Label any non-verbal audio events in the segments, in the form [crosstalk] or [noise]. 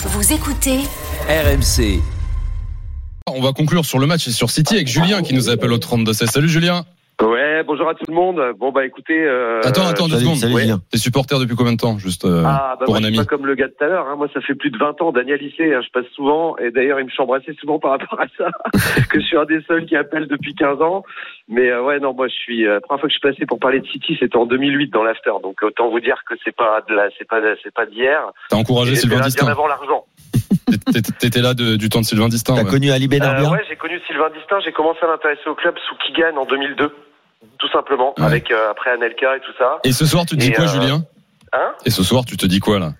Vous écoutez RMC. On va conclure sur le match et sur City avec Julien qui nous appelle au 32-16. Salut Julien. Ouais, bonjour à tout le monde. Bon bah écoutez. Euh, Attends, attends deux Salut, secondes. salut, Ouais. Julien. T'es supporter depuis combien de temps Juste euh, Ah bah pour moi un ami. pas comme le gars de tout à l'heure. Hein. Moi ça fait plus de 20 ans, Daniel Lycée, hein, je passe souvent et d'ailleurs il me chambre assez souvent par rapport à ça, [laughs] que je suis un des seuls qui appelle depuis 15 ans. Mais euh, ouais non moi je suis euh, la première fois que je suis passé pour parler de City c'était en 2008 dans l'after donc autant vous dire que c'est pas de la c'est pas c'est pas d'hier. T'as encouragé Sylvain là bien Distin. avant l'argent. [laughs] T'étais- là de- du temps de Sylvain Distin. T'as ouais. connu Ali Euh, Benarbia ouais j'ai connu Sylvain Distin, j'ai commencé à m'intéresser au club sous Kigan en 2002 tout simplement Ouais. avec euh, après Anelka et tout ça. Et ce soir, tu te dis Et, quoi, euh, Julien? Hein? Et ce soir, tu te dis quoi là?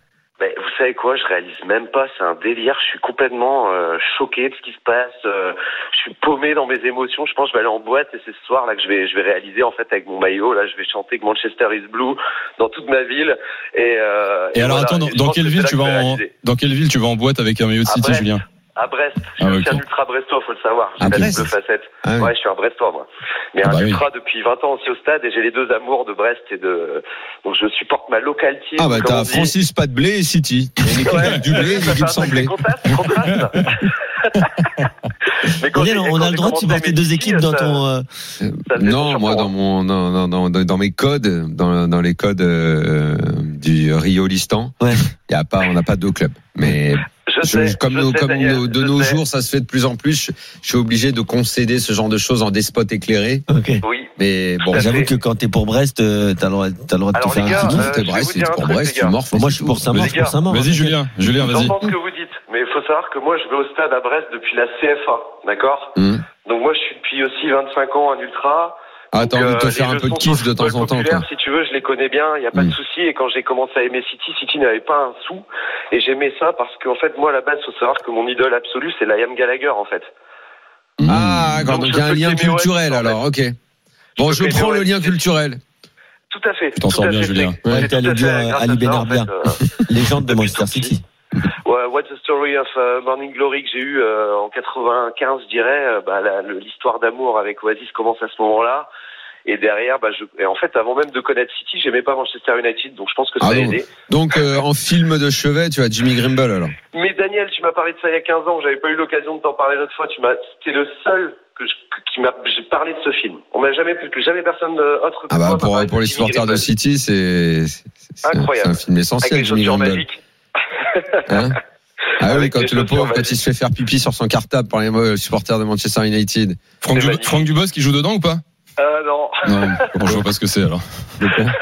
Mais vous savez quoi, je réalise même pas, c'est un délire. Je suis complètement euh, choqué de ce qui se passe. euh, je suis paumé dans mes émotions. Je pense que je vais aller en boîte et c'est ce soir là que je vais je vais réaliser en fait avec mon maillot. Là, je vais chanter que Manchester is blue dans toute ma ville. Et, euh, Et alors voilà. attends, dans, quelle que ville tu vas en dans quelle ville tu vas en boîte avec un maillot de City, Brest. Julien? À Brest. Je Ah, suis un ultra brestois, faut le savoir. J'ai la Brest double facette. Ah oui. Ouais, je suis un brestois moi. Mais Ah un bah oui. ultra depuis 20 ans aussi au stade et j'ai les deux amours de Brest et de donc je supporte ma local team. Ah bah t'as. Francis pas de blé et City. Il y a Ouais. du blé et une Ça fait équipe un sans [laughs] blé. Mais quand on a le droit de supporter deux équipes dans ça- ton. euh, Non, moi dans mon dans, dans, dans, dans- dans mes codes, dans, dans les codes euh, du Rio Listan, Ouais. y a pas, on n'a pas deux clubs. Mais Je je- sais, comme, je nos- sais, comme Daniel, nos- de je nos sais. jours, ça se fait de plus en plus. Je, je suis obligé de concéder ce genre de choses en des spots éclairés. Ok. Oui. Mais bon, J'avoue que quand t'es pour Brest, euh, t'as le droit, t'as le droit de te faire gars, un petit euh, t'es je Brest, un pour truc, Brest, tu. Bon, moi, je suis pour je suis pour Saint-Maur. Vas-y, Julien. Julien, vas-y. J'entends ce que vous dites, mais il faut savoir que moi je vais au stade à Brest depuis la CFA, d'accord Hum. Donc moi je suis depuis aussi 25 ans un ultra. Ah, t'as Donc, envie de te euh, faire un peu de kiff de temps en temps, quoi. Si tu veux, je les connais bien, il n'y a pas Mm. de souci. Et quand j'ai commencé à aimer City, City n'avait pas un sou. Et j'aimais ça parce qu'en fait, moi, à la base, faut savoir que mon idole absolue, c'est Liam Gallagher, en fait. Ah, d'accord. Donc, il y a un lien culturel, en fait. alors, ok. Bon, je prends le lien culturel. Tout à fait. Tu t'en sors bien, Julien. Ouais, tout à dire, Ali Benarbia. Légende de Manchester. City. Ouais, What's the Story of euh, Morning Glory que j'ai eu euh, en 95, je dirais. euh, bah, l'histoire d'amour avec Oasis commence à ce moment-là. Et derrière, bah, je, et en fait, avant même de connaître City, j'aimais pas Manchester United, donc je pense que ça Ah a non. aidé. Donc, euh, en film de chevet, tu as Jimmy Grimble, alors. Mais Daniel, tu m'as parlé de ça il y a 15 ans, j'avais pas eu l'occasion de t'en parler l'autre fois. Tu m'as, c'était le seul que je, qui m'a, parlé de ce film. On m'a jamais, plus jamais personne autre que Ah bah, pour, les supporters de. City, c'est, c'est, c'est un- Incroyable. c'est un film Avec essentiel, les Jimmy Grimble. Hein? Ah oui, quand le pauvre, quand il se fait faire pipi sur son cartable par les euh, supporters de Manchester United. Franck, C'est Dub- magnifique. Franck Dubos qui joue dedans ou pas? Euh, non. Non. Bon, je vois pas ce que c'est alors.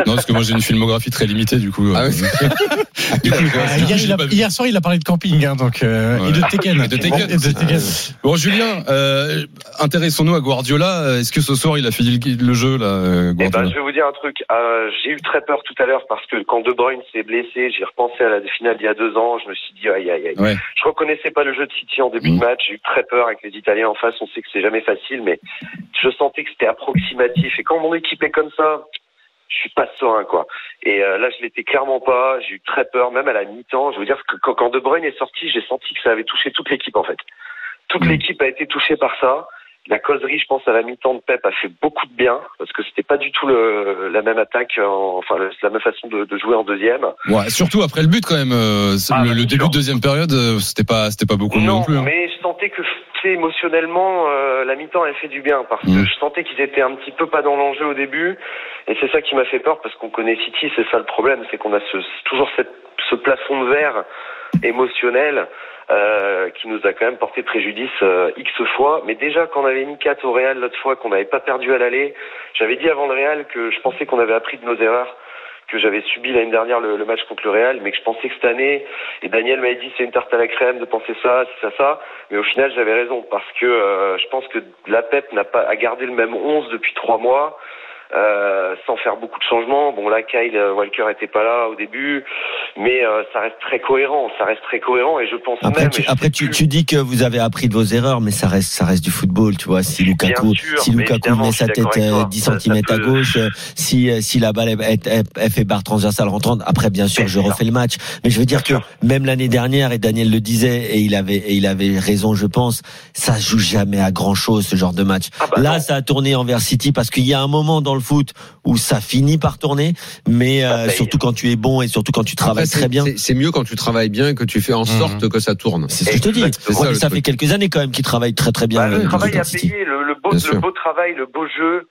Non, parce que moi j'ai une filmographie très limitée du coup. Ah euh, oui. [laughs] du coup, Ah, coup, hier, il a- hier soir, il a parlé de camping, hein, donc euh, Ouais. et de Tekken. Et de Tekken. Et de Tekken. Bon, Julien, euh, intéressons-nous à Guardiola. Est-ce que ce soir il a fini le, le jeu là, euh, Eh ben, Guardiola je vais vous dire un truc. Euh, j'ai eu très peur tout à l'heure parce que quand De Bruyne s'est blessé, j'ai repensé à la finale d'il y a deux ans. Je me suis dit, aïe, aïe, aïe. Ouais. Je reconnaissais pas le jeu de City en début Mm. de match. J'ai eu très peur avec les Italiens en face. On sait que c'est jamais facile, mais je sentais que c'était approximatif. Et quand mon équipe est comme ça, je suis pas serein, quoi. Et euh, là, je l'étais clairement pas. J'ai eu très peur, même à la mi-temps. Je veux dire que quand, De Bruyne est sorti, j'ai senti que ça avait touché toute l'équipe, en fait. Toute Mm. l'équipe a été touchée par ça. La causerie, je pense, à la mi-temps de Pep a fait beaucoup de bien parce que c'était pas du tout le, la même attaque, en- enfin la même façon de, de jouer en deuxième. Ouais, surtout après le but quand même. euh, Ah, le, début de deuxième période, euh, c'était pas, c'était pas beaucoup mieux non Non, plus. hein. mais je sentais que sais, émotionnellement, euh, la mi-temps avait fait du bien parce que Mm. je sentais qu'ils étaient un petit peu pas dans l'enjeu au début et c'est ça qui m'a fait peur parce qu'on connaît City, c'est ça le problème, c'est qu'on a ce, toujours cette, ce plafond de verre émotionnel euh, qui nous a quand même porté préjudice euh, x fois. Mais déjà, quand on avait mis 4 au Real l'autre fois, qu'on n'avait pas perdu à l'aller, j'avais dit avant le Real que je pensais qu'on avait appris de nos erreurs que j'avais subi l'année dernière le, match contre le Real, mais que je pensais que cette année, et Daniel m'avait dit c'est une tarte à la crème de penser ça, c'est ça, ça, mais au final j'avais raison parce que euh, je pense que la Pep n'a pas a gardé le même 11 depuis trois mois. Euh, sans faire beaucoup de changements. Bon là, Kyle Walker était pas là au début, mais euh, ça reste très cohérent. Ça reste très cohérent et je pense Après, même. tu, après tu, tu dis que vous avez appris de vos erreurs, mais ça reste, ça reste du football, tu vois. Si Lukaku, sûr, si Lukaku met sa tête d'accord avec euh, toi. 10 Ça- ça cm à gauche, euh, si, euh, si la balle elle, elle- elle- fait barre transversale rentrante, après bien sûr je refais le match. Mais je veux dire que sûr. même l'année dernière, et Daniel le disait, et il avait, et il avait raison, je pense, ça joue jamais à grand chose ce genre de match. Ah bah Là, non. ça a tourné envers City parce qu'il y a un moment dans le foot où ça finit par tourner, mais euh, surtout quand tu es bon et surtout quand tu travailles Après, très bien. c'est- mieux quand tu travailles bien et que tu fais en Mhm. sorte que ça tourne. C'est ce que je te dis. Ça, ça fait quelques années quand même qu'il travaille très très bien. Bah, le le travail Manchester a City. payé, le, le beau, le beau travail, le beau jeu,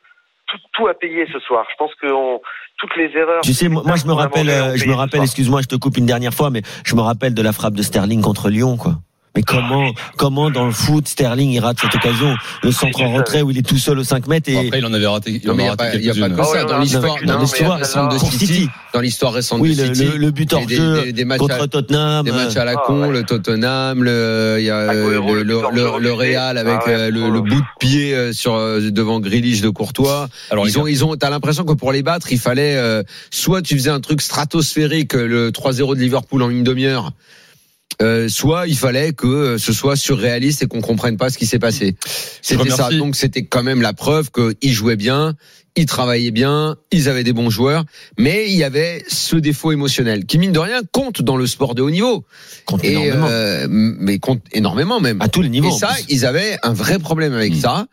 tout, tout a payé ce soir. Je pense que on- toutes les erreurs. Tu sais, moi, moi, je me rappelle, euh, je me rappelle, excuse-moi, je te coupe une dernière fois, mais je me rappelle de la frappe de Sterling contre Lyon, quoi. Mais comment, comment dans le foot, Sterling il rate cette occasion, le centre en retrait où il est tout seul aux 5 mètres et Après, il en avait raté. Il Non, en mais il n'y a, raté pas- il y a pas que ça. Dans l'histoire, dans récente de City, dans l'histoire récente oui, de le, City, le, le but hors jeu des- des matchs contre à- Tottenham. des matchs à la Ah, con, ouais. le Tottenham, le, il y a euh, le. Real avec Ah ouais, euh, le, le bout de pied euh, sur euh, devant Grealish de Courtois. Alors, ils ont, ils ont, t'as l'impression que pour les battre, il fallait euh, soit tu faisais un truc stratosphérique, euh, le 3-0 de Liverpool en une demi-heure. Euh, soit il fallait que euh, ce soit surréaliste et qu'on comprenne pas ce qui s'est passé. C'était ça. Donc c'était quand même la preuve qu'ils jouaient bien, ils travaillaient bien, ils avaient des bons joueurs, mais il y avait ce défaut émotionnel qui mine de rien compte dans le sport de haut niveau compte et énormément. euh, mais compte énormément même. à tous les niveaux. Et ça, ils avaient un vrai problème avec Mm. ça,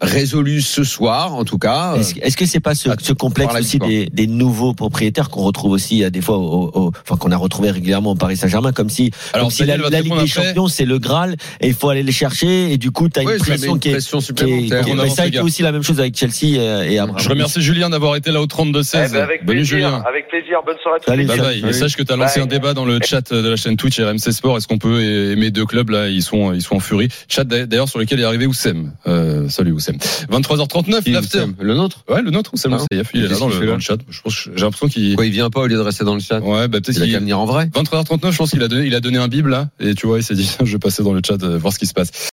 résolu ce soir en tout cas. Est-ce est-ce que c'est pas ce, ce complexe aussi des, des nouveaux propriétaires qu'on retrouve aussi euh, des fois, au, au- enfin qu'on a retrouvé régulièrement au Paris Saint-Germain, comme si, Alors, comme si la, Ligue des. Champions c'est le Graal et il faut aller les chercher et du coup t'as Ouais, une pression une qui est, pression qui est- supplémentaire. qui est- On mais ça a été aussi la même chose avec Chelsea et Abraham. Je remercie Julien d'avoir été là au 32-16. Eh ben, avec Bienvenue plaisir, Julien. avec plaisir. Bonne soirée à tous Salut, les Bye bye. Et sache que tu as lancé Bye. un débat dans le chat de la chaîne Twitch RMC Sport. Est-ce qu'on peut aimer deux clubs? Là Ils sont ils sont en furie. Chat d'ailleurs sur lequel est arrivé Oussem. Euh, salut Oussem. 23h39 Qui, l'after. Le nôtre Ouais, le nôtre Oussem Ah. Moussaïef, il est là dans qu'il le, dans chat. Je pense que j'ai l'impression qu'il Pourquoi il vient pas au lieu de rester dans le chat Ouais, bah peut-être Il a qu'il qu'à venir en vrai. 23h39, je pense qu'il a donné il a donné un bible là et tu vois, il s'est dit [laughs] je vais passer dans le chat euh, voir ce qui se passe.